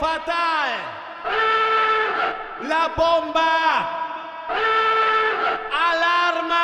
fatal. La bomba. Alarma.